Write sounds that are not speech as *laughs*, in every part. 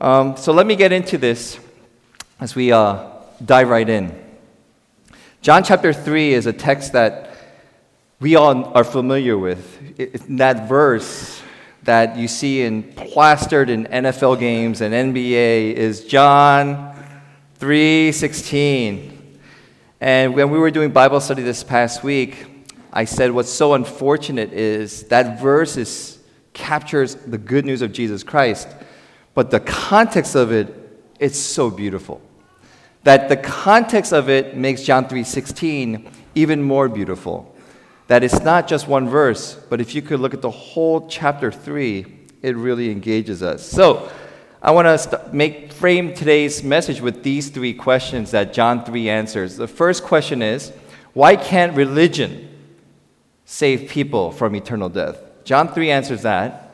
Um, so let me get into this as we uh, dive right in. John chapter 3 is a text that we all are familiar with. It, that verse that you see in plastered in NFL games and NBA is John 3:16. And when we were doing Bible study this past week, I said what's so unfortunate is that verse is, captures the good news of Jesus Christ, but the context of it, it's so beautiful. That the context of it makes John 3:16 even more beautiful. That it's not just one verse, but if you could look at the whole chapter 3, it really engages us. So, I want to st- make frame today's message with these three questions that John 3 answers. The first question is, why can't religion save people from eternal death? John 3 answers that.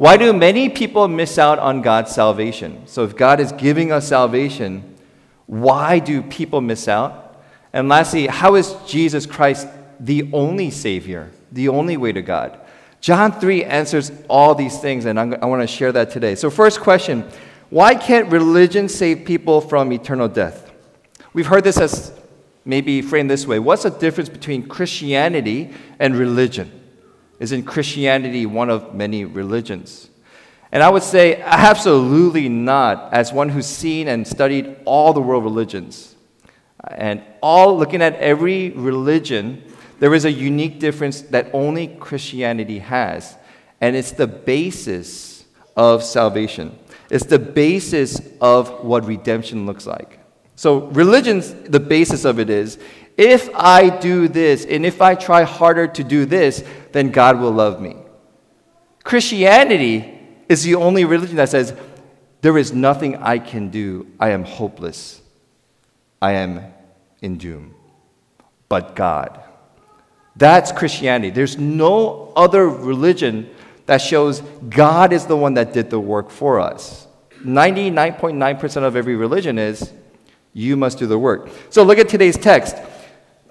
Why do many people miss out on God's salvation? So, if God is giving us salvation, why do people miss out? And lastly, how is Jesus Christ the only Savior, the only way to God? John 3 answers all these things, and I'm, i want to share that today. So, first question why can't religion save people from eternal death? We've heard this as maybe framed this way What's the difference between Christianity and religion? Isn't Christianity one of many religions? And I would say, absolutely not, as one who's seen and studied all the world religions. And all looking at every religion, there is a unique difference that only Christianity has, and it's the basis of salvation. It's the basis of what redemption looks like. So, religion's the basis of it is if I do this and if I try harder to do this, then God will love me. Christianity is the only religion that says, there is nothing I can do. I am hopeless. I am in doom. But God. That's Christianity. There's no other religion that shows God is the one that did the work for us. 99.9% of every religion is you must do the work. So look at today's text.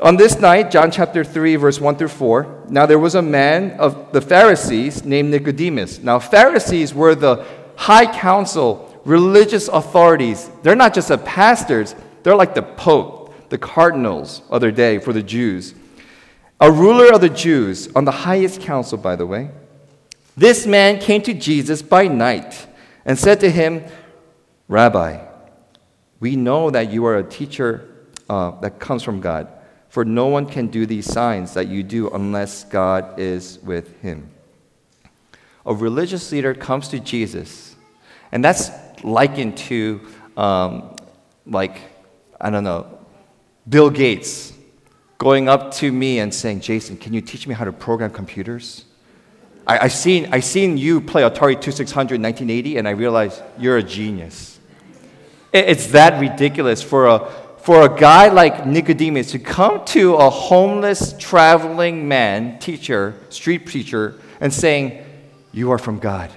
On this night, John chapter 3, verse 1 through 4, now there was a man of the Pharisees named Nicodemus. Now, Pharisees were the high council, religious authorities. They're not just the pastors, they're like the Pope, the cardinals of their day for the Jews. A ruler of the Jews, on the highest council, by the way. This man came to Jesus by night and said to him, Rabbi, we know that you are a teacher uh, that comes from God, for no one can do these signs that you do unless God is with him. A religious leader comes to Jesus, and that's likened to, um, like, I don't know, Bill Gates going up to me and saying, Jason, can you teach me how to program computers? I, I, seen, I seen you play Atari 2600 in 1980, and I realized you're a genius. It's that ridiculous for a, for a guy like Nicodemus to come to a homeless, traveling man, teacher, street preacher, and saying, You are from God.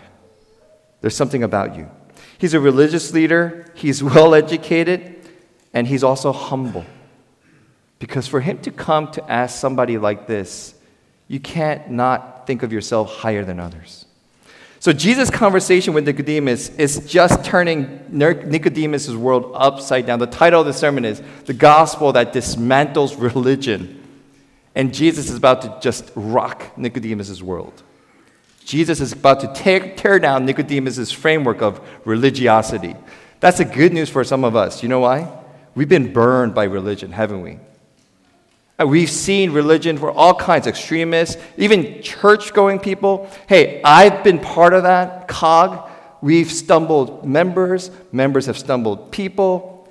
There's something about you. He's a religious leader, he's *laughs* well educated, and he's also humble. Because for him to come to ask somebody like this, you can't not think of yourself higher than others. So Jesus' conversation with Nicodemus is just turning Nicodemus' world upside down. The title of the sermon is The Gospel That Dismantles Religion. And Jesus is about to just rock Nicodemus' world. Jesus is about to tear, tear down Nicodemus' framework of religiosity. That's the good news for some of us. You know why? We've been burned by religion, haven't we? Uh, we've seen religion for all kinds, of extremists, even church going people. Hey, I've been part of that cog. We've stumbled members, members have stumbled people.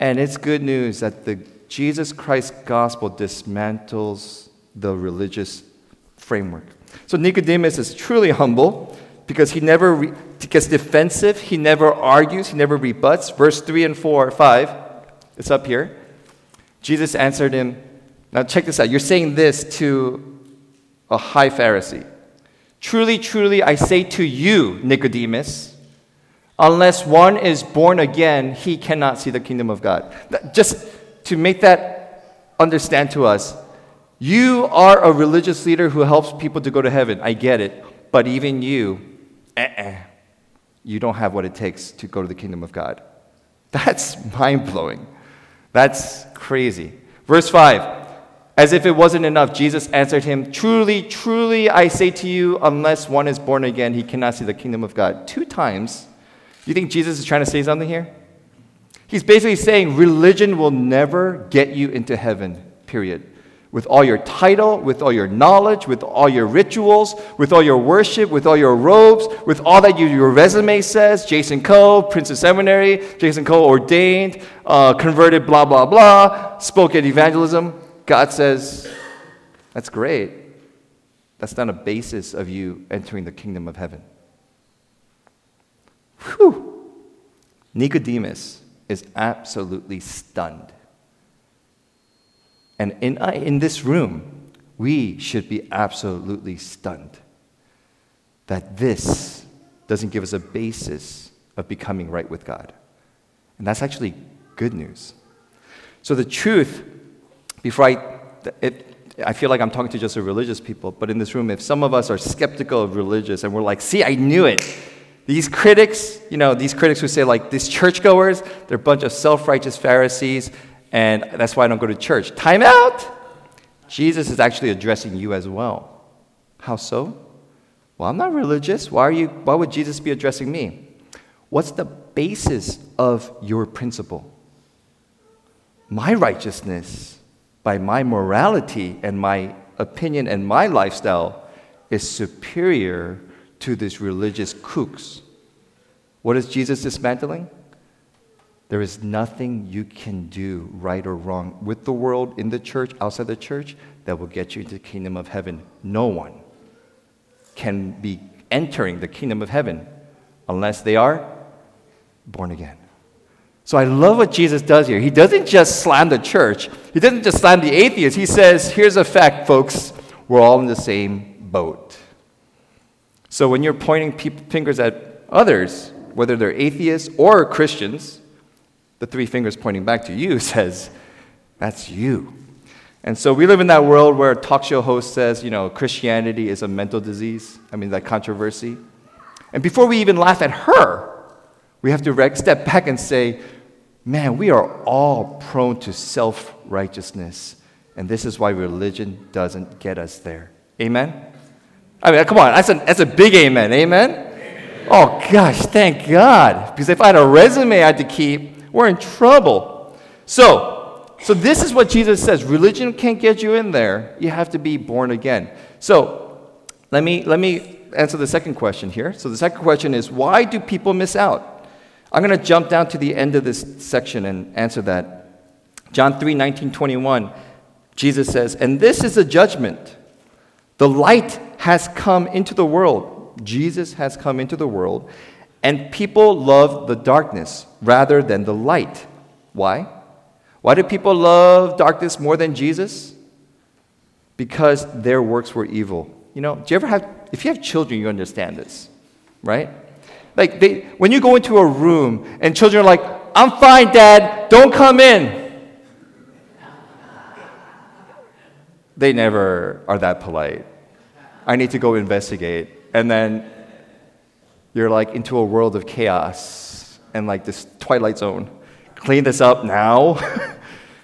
And it's good news that the Jesus Christ gospel dismantles the religious framework. So Nicodemus is truly humble because he never re- gets defensive, he never argues, he never rebuts. Verse 3 and 4, 5, it's up here. Jesus answered him, Now check this out. You're saying this to a high Pharisee. Truly, truly, I say to you, Nicodemus, unless one is born again, he cannot see the kingdom of God. Just to make that understand to us, you are a religious leader who helps people to go to heaven. I get it. But even you, uh-uh. you don't have what it takes to go to the kingdom of God. That's mind blowing. That's crazy. Verse 5 As if it wasn't enough, Jesus answered him, Truly, truly, I say to you, unless one is born again, he cannot see the kingdom of God. Two times. You think Jesus is trying to say something here? He's basically saying religion will never get you into heaven, period with all your title, with all your knowledge, with all your rituals, with all your worship, with all your robes, with all that you, your resume says Jason Coe, Princeton Seminary, Jason Coe ordained, uh, converted, blah, blah, blah, spoke at evangelism. God says, that's great. That's not a basis of you entering the kingdom of heaven. Whew. Nicodemus is absolutely stunned. And in, uh, in this room, we should be absolutely stunned that this doesn't give us a basis of becoming right with God. And that's actually good news. So, the truth, before I, it, I feel like I'm talking to just a religious people, but in this room, if some of us are skeptical of religious and we're like, see, I knew it. These critics, you know, these critics who say, like, these churchgoers, they're a bunch of self righteous Pharisees and that's why I don't go to church. Time out! Jesus is actually addressing you as well. How so? Well, I'm not religious. Why, are you, why would Jesus be addressing me? What's the basis of your principle? My righteousness, by my morality and my opinion and my lifestyle, is superior to this religious kooks. What is Jesus dismantling? There is nothing you can do, right or wrong, with the world, in the church, outside the church, that will get you into the kingdom of heaven. No one can be entering the kingdom of heaven unless they are born again. So I love what Jesus does here. He doesn't just slam the church, he doesn't just slam the atheists. He says, here's a fact, folks, we're all in the same boat. So when you're pointing fingers at others, whether they're atheists or Christians, the three fingers pointing back to you *laughs* says, That's you. And so we live in that world where a talk show host says, you know, Christianity is a mental disease. I mean, that controversy. And before we even laugh at her, we have to step back and say, man, we are all prone to self righteousness. And this is why religion doesn't get us there. Amen? I mean, come on, that's a, that's a big amen. Amen? amen? Oh, gosh, thank God. Because if I had a resume I had to keep, we're in trouble. So, so this is what Jesus says. Religion can't get you in there. You have to be born again. So, let me let me answer the second question here. So the second question is why do people miss out? I'm going to jump down to the end of this section and answer that. John 3, 19, 21, Jesus says, And this is a judgment. The light has come into the world. Jesus has come into the world, and people love the darkness rather than the light. Why? Why do people love darkness more than Jesus? Because their works were evil. You know, do you ever have, if you have children, you understand this, right? Like, they, when you go into a room and children are like, I'm fine, Dad, don't come in. They never are that polite. I need to go investigate. And then you're like into a world of chaos and like this twilight zone. Clean this up now.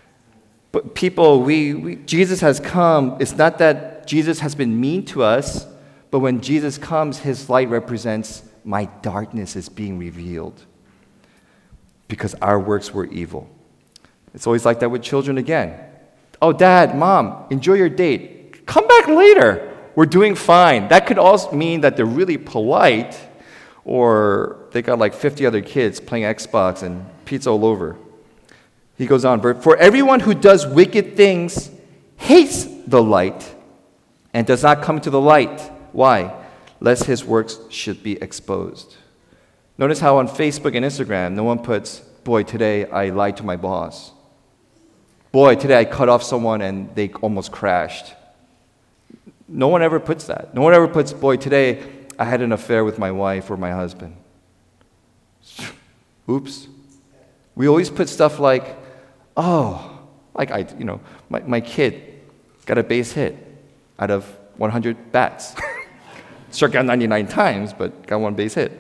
*laughs* but people, we, we, Jesus has come. It's not that Jesus has been mean to us, but when Jesus comes, his light represents my darkness is being revealed because our works were evil. It's always like that with children again. Oh, dad, mom, enjoy your date. Come back later. We're doing fine. That could also mean that they're really polite or they got like 50 other kids playing Xbox and pizza all over. He goes on, for everyone who does wicked things hates the light and does not come to the light. Why? Lest his works should be exposed. Notice how on Facebook and Instagram, no one puts, Boy, today I lied to my boss. Boy, today I cut off someone and they almost crashed. No one ever puts that. No one ever puts, Boy, today I had an affair with my wife or my husband. *laughs* Oops. We always put stuff like, oh, like I, you know, my, my kid got a base hit out of 100 bats. *laughs* Struck out 99 times, but got one base hit.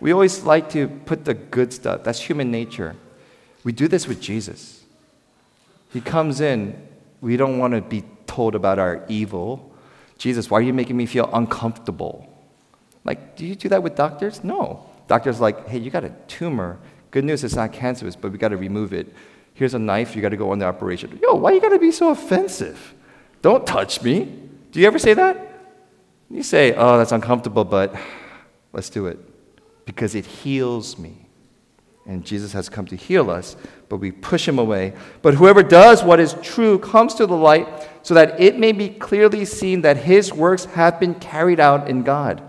We always like to put the good stuff. That's human nature. We do this with Jesus. He comes in, we don't want to be told about our evil. Jesus, why are you making me feel uncomfortable? Like, do you do that with doctors? No. Doctor's like, hey, you got a tumor. Good news, it's not cancerous, but we got to remove it. Here's a knife, you got to go on the operation. Yo, why you got to be so offensive? Don't touch me. Do you ever say that? You say, oh, that's uncomfortable, but let's do it because it heals me. And Jesus has come to heal us, but we push him away. But whoever does what is true comes to the light so that it may be clearly seen that his works have been carried out in God.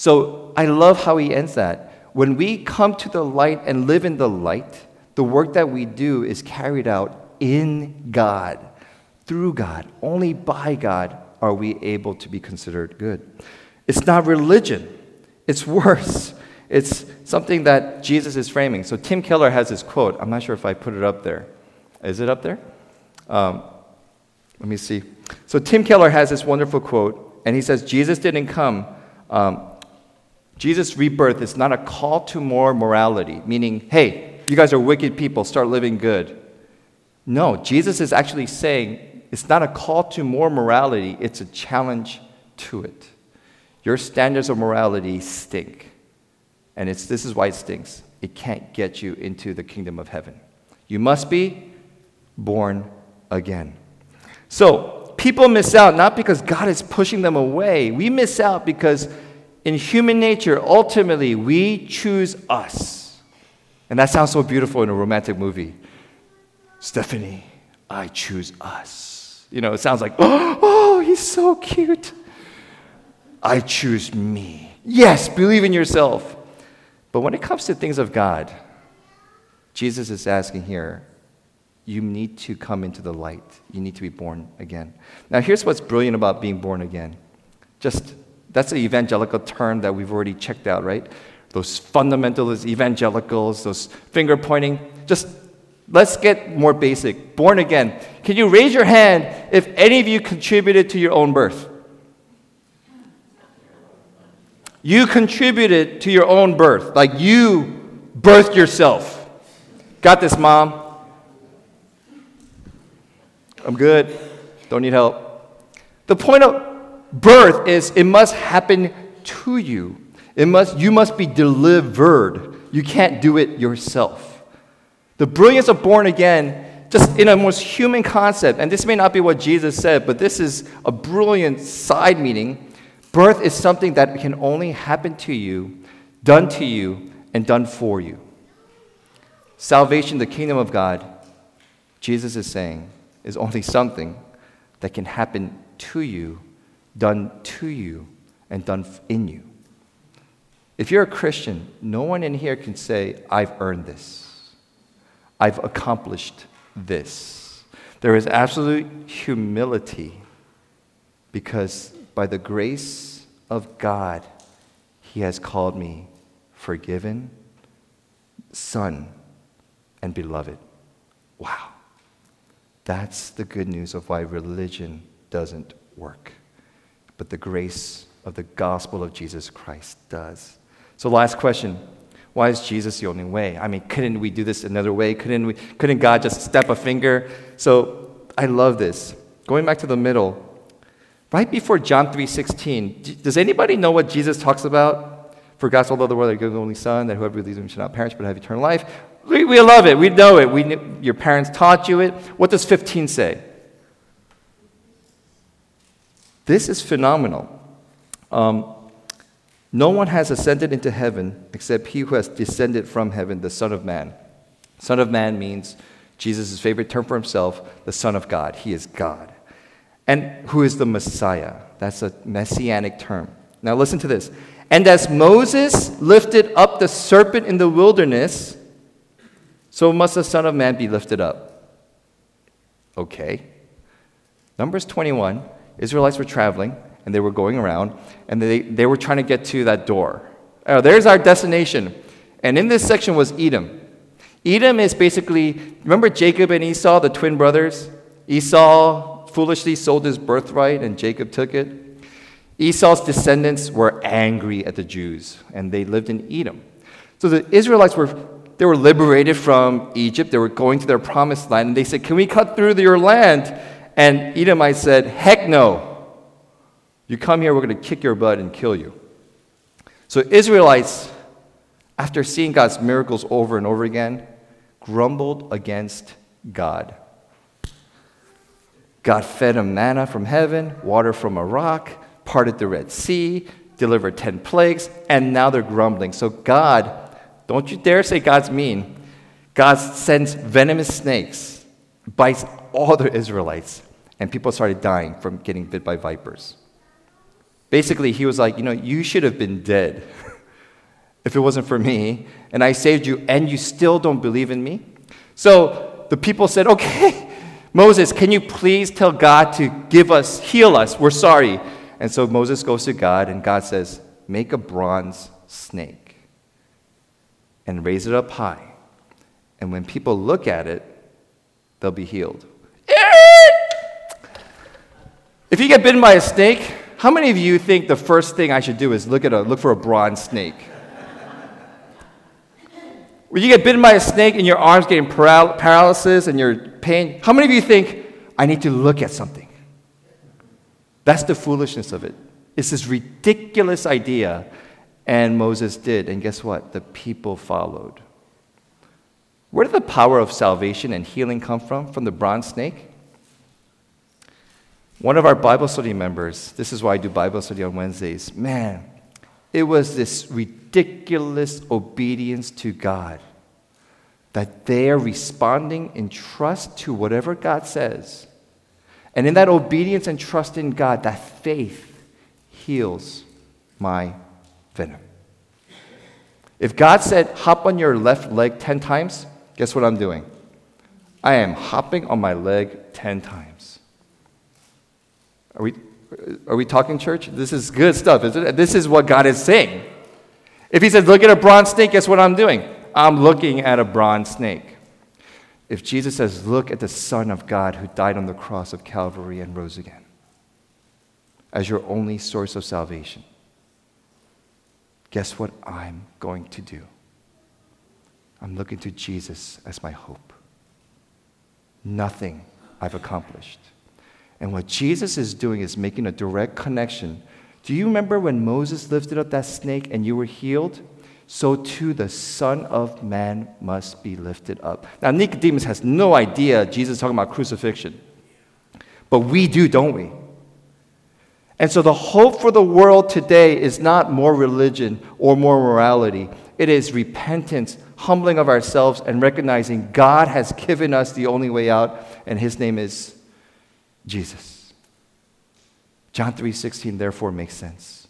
So I love how he ends that. When we come to the light and live in the light, the work that we do is carried out in God, through God. Only by God are we able to be considered good. It's not religion, it's worse. It's something that Jesus is framing. So Tim Keller has this quote. I'm not sure if I put it up there. Is it up there? Um, let me see. So Tim Keller has this wonderful quote, and he says, Jesus didn't come. Um, Jesus' rebirth is not a call to more morality, meaning, hey, you guys are wicked people, start living good. No, Jesus is actually saying it's not a call to more morality, it's a challenge to it. Your standards of morality stink. And it's, this is why it stinks. It can't get you into the kingdom of heaven. You must be born again. So, people miss out not because God is pushing them away. We miss out because in human nature, ultimately, we choose us. And that sounds so beautiful in a romantic movie. Stephanie, I choose us. You know, it sounds like, *gasps* oh, he's so cute. I choose me. Yes, believe in yourself. But when it comes to things of God, Jesus is asking here, you need to come into the light. You need to be born again. Now, here's what's brilliant about being born again. Just that's an evangelical term that we've already checked out, right? Those fundamentalist evangelicals, those finger pointing. Just let's get more basic. Born again. Can you raise your hand if any of you contributed to your own birth? You contributed to your own birth, like you birthed yourself. Got this, mom. I'm good. Don't need help. The point of birth is it must happen to you. It must, you must be delivered. You can't do it yourself. The brilliance of born again, just in a most human concept, and this may not be what Jesus said, but this is a brilliant side meaning. Birth is something that can only happen to you, done to you, and done for you. Salvation, the kingdom of God, Jesus is saying, is only something that can happen to you done to you and done in you. If you're a Christian, no one in here can say, I've earned this. I've accomplished this. There is absolute humility because by the grace of God, He has called me forgiven, son, and beloved. Wow. That's the good news of why religion doesn't work but the grace of the gospel of Jesus Christ does. So, last question why is Jesus the only way? I mean, couldn't we do this another way? Couldn't, we, couldn't God just step a finger? So, I love this. Going back to the middle, right before John 3.16, does anybody know what Jesus talks about? For God so loved the world that he gave the only Son, that whoever believes in him should not perish but have eternal life. We, we love it. We know it. We, your parents taught you it. What does 15 say? This is phenomenal. Um, no one has ascended into heaven except he who has descended from heaven, the Son of Man. Son of Man means Jesus' favorite term for himself, the Son of God. He is God. And who is the Messiah? That's a messianic term. Now listen to this. And as Moses lifted up the serpent in the wilderness, so must the Son of Man be lifted up. Okay. Numbers 21. Israelites were traveling and they were going around and they, they were trying to get to that door. Oh, there's our destination. And in this section was Edom. Edom is basically, remember Jacob and Esau, the twin brothers? Esau foolishly sold his birthright and Jacob took it. Esau's descendants were angry at the Jews, and they lived in Edom. So the Israelites were they were liberated from Egypt. They were going to their promised land, and they said, "Can we cut through your land?" And Edomites said, "Heck no! You come here, we're going to kick your butt and kill you." So Israelites, after seeing God's miracles over and over again, grumbled against God. God fed them manna from heaven, water from a rock, parted the Red Sea, delivered 10 plagues, and now they're grumbling. So, God, don't you dare say God's mean. God sends venomous snakes, bites all the Israelites, and people started dying from getting bit by vipers. Basically, he was like, You know, you should have been dead *laughs* if it wasn't for me, and I saved you, and you still don't believe in me. So the people said, Okay. *laughs* Moses, can you please tell God to give us, heal us? We're sorry. And so Moses goes to God, and God says, Make a bronze snake and raise it up high. And when people look at it, they'll be healed. If you get bitten by a snake, how many of you think the first thing I should do is look, at a, look for a bronze snake? When you get bitten by a snake and your arm's getting paral- paralysis and you're pain, how many of you think, I need to look at something? That's the foolishness of it. It's this ridiculous idea, and Moses did. And guess what? The people followed. Where did the power of salvation and healing come from? From the bronze snake? One of our Bible study members, this is why I do Bible study on Wednesdays, man, it was this ridiculous obedience to God that they are responding in trust to whatever God says. And in that obedience and trust in God, that faith heals my venom. If God said, hop on your left leg 10 times, guess what I'm doing? I am hopping on my leg 10 times. Are we, are we talking church? This is good stuff? This is what God is saying. If He says, look at a bronze snake, guess what I'm doing? I'm looking at a bronze snake. If Jesus says, Look at the Son of God who died on the cross of Calvary and rose again as your only source of salvation, guess what I'm going to do? I'm looking to Jesus as my hope. Nothing I've accomplished. And what Jesus is doing is making a direct connection. Do you remember when Moses lifted up that snake and you were healed? so too the Son of Man must be lifted up. Now, Nicodemus has no idea Jesus is talking about crucifixion. But we do, don't we? And so the hope for the world today is not more religion or more morality. It is repentance, humbling of ourselves, and recognizing God has given us the only way out, and his name is Jesus. John 3:16 therefore makes sense.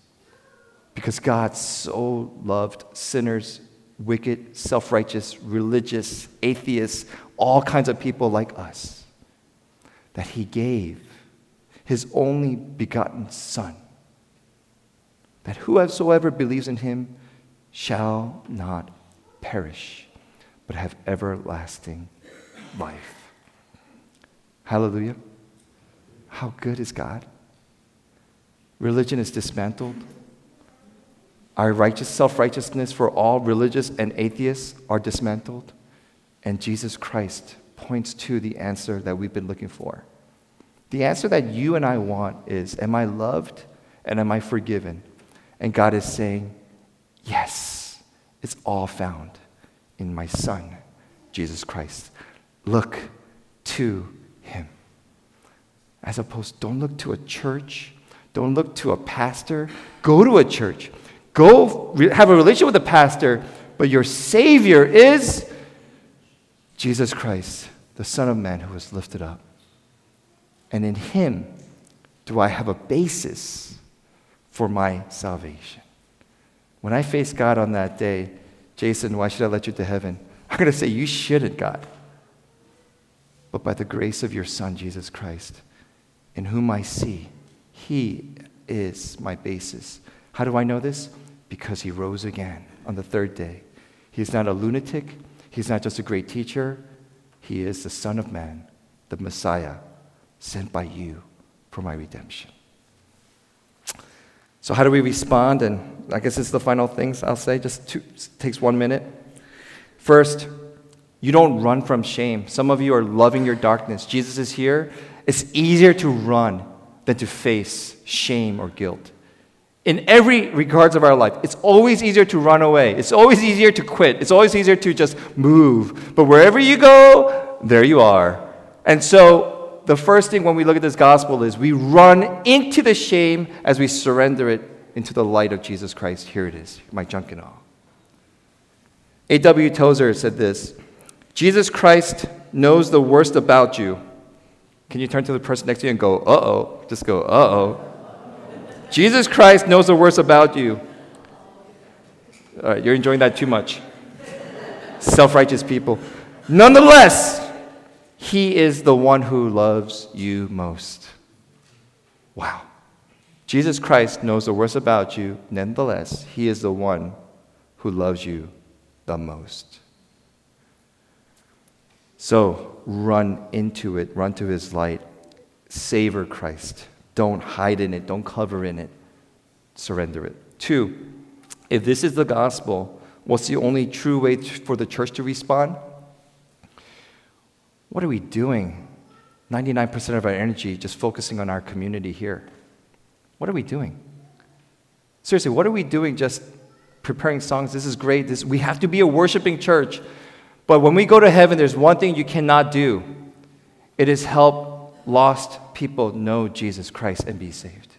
Because God so loved sinners, wicked, self righteous, religious, atheists, all kinds of people like us, that He gave His only begotten Son, that whosoever believes in Him shall not perish, but have everlasting life. Hallelujah. How good is God? Religion is dismantled. Our righteous self-righteousness for all religious and atheists are dismantled, and Jesus Christ points to the answer that we've been looking for. The answer that you and I want is Am I loved and am I forgiven? And God is saying, Yes, it's all found in my Son, Jesus Christ. Look to Him. As opposed, don't look to a church, don't look to a pastor, go to a church. Go have a relationship with a pastor, but your Savior is Jesus Christ, the Son of Man who was lifted up. And in Him do I have a basis for my salvation. When I face God on that day, Jason, why should I let you to heaven? I'm going to say, You shouldn't, God. But by the grace of your Son, Jesus Christ, in whom I see, He is my basis. How do I know this? because he rose again on the third day. He's not a lunatic, he's not just a great teacher, he is the Son of Man, the Messiah, sent by you for my redemption. So, how do we respond? And I guess it's the final things I'll say. Just two, takes one minute. First, you don't run from shame. Some of you are loving your darkness. Jesus is here. It's easier to run than to face shame or guilt. In every regards of our life, it's always easier to run away. It's always easier to quit. It's always easier to just move. But wherever you go, there you are. And so, the first thing when we look at this gospel is we run into the shame as we surrender it into the light of Jesus Christ. Here it is, my junk and all. A.W. Tozer said this Jesus Christ knows the worst about you. Can you turn to the person next to you and go, uh oh? Just go, uh oh. Jesus Christ knows the worst about you. All right, you're enjoying that too much. Self righteous people. Nonetheless, He is the one who loves you most. Wow. Jesus Christ knows the worst about you. Nonetheless, He is the one who loves you the most. So run into it, run to his light, savor Christ. Don't hide in it, don't cover in it, surrender it. Two, if this is the gospel, what's the only true way for the church to respond? What are we doing? 99% of our energy just focusing on our community here. What are we doing? Seriously, what are we doing just preparing songs? This is great. This, we have to be a worshiping church. But when we go to heaven, there's one thing you cannot do it is help lost people know Jesus Christ and be saved.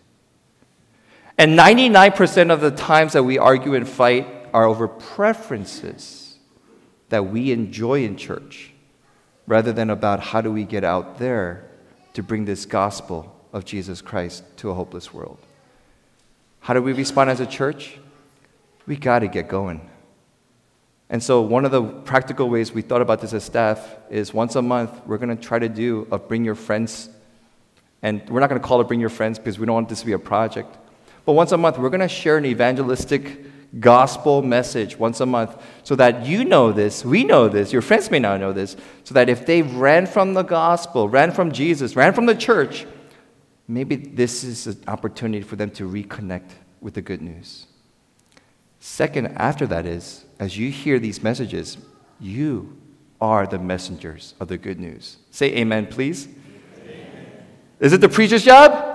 And 99% of the times that we argue and fight are over preferences that we enjoy in church rather than about how do we get out there to bring this gospel of Jesus Christ to a hopeless world. How do we respond as a church? We got to get going. And so, one of the practical ways we thought about this as staff is once a month, we're going to try to do a bring your friends. And we're not going to call it bring your friends because we don't want this to be a project. But once a month, we're going to share an evangelistic gospel message once a month so that you know this, we know this, your friends may not know this, so that if they ran from the gospel, ran from Jesus, ran from the church, maybe this is an opportunity for them to reconnect with the good news. Second, after that is, as you hear these messages, you are the messengers of the good news. Say amen, please. Amen. Is it the preacher's job?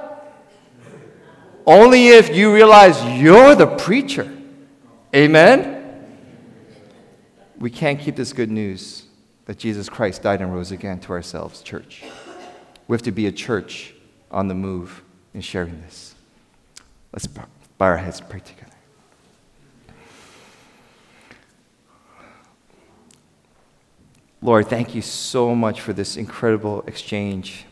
Only if you realize you're the preacher. Amen? We can't keep this good news that Jesus Christ died and rose again to ourselves, church. We have to be a church on the move in sharing this. Let's bow our heads and pray together. Lord, thank you so much for this incredible exchange.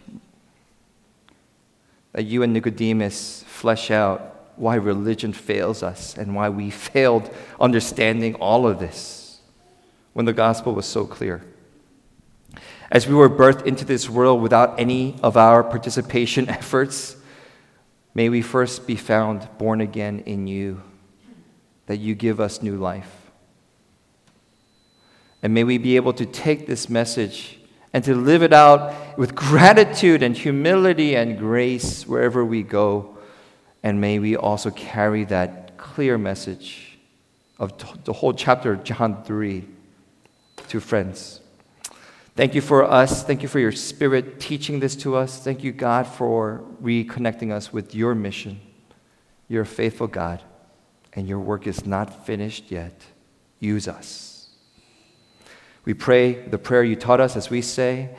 That you and Nicodemus flesh out why religion fails us and why we *laughs* failed understanding all of this when the gospel was so clear. As we were birthed into this world without any of our participation *laughs* efforts, may we first be found born again in you, that you give us new life. And may we be able to take this message and to live it out with gratitude and humility and grace wherever we go. And may we also carry that clear message of the whole chapter of John 3 to friends. Thank you for us. Thank you for your spirit teaching this to us. Thank you, God, for reconnecting us with your mission. You're a faithful God, and your work is not finished yet. Use us. We pray the prayer you taught us as we say,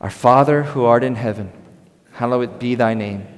Our Father who art in heaven, hallowed be thy name.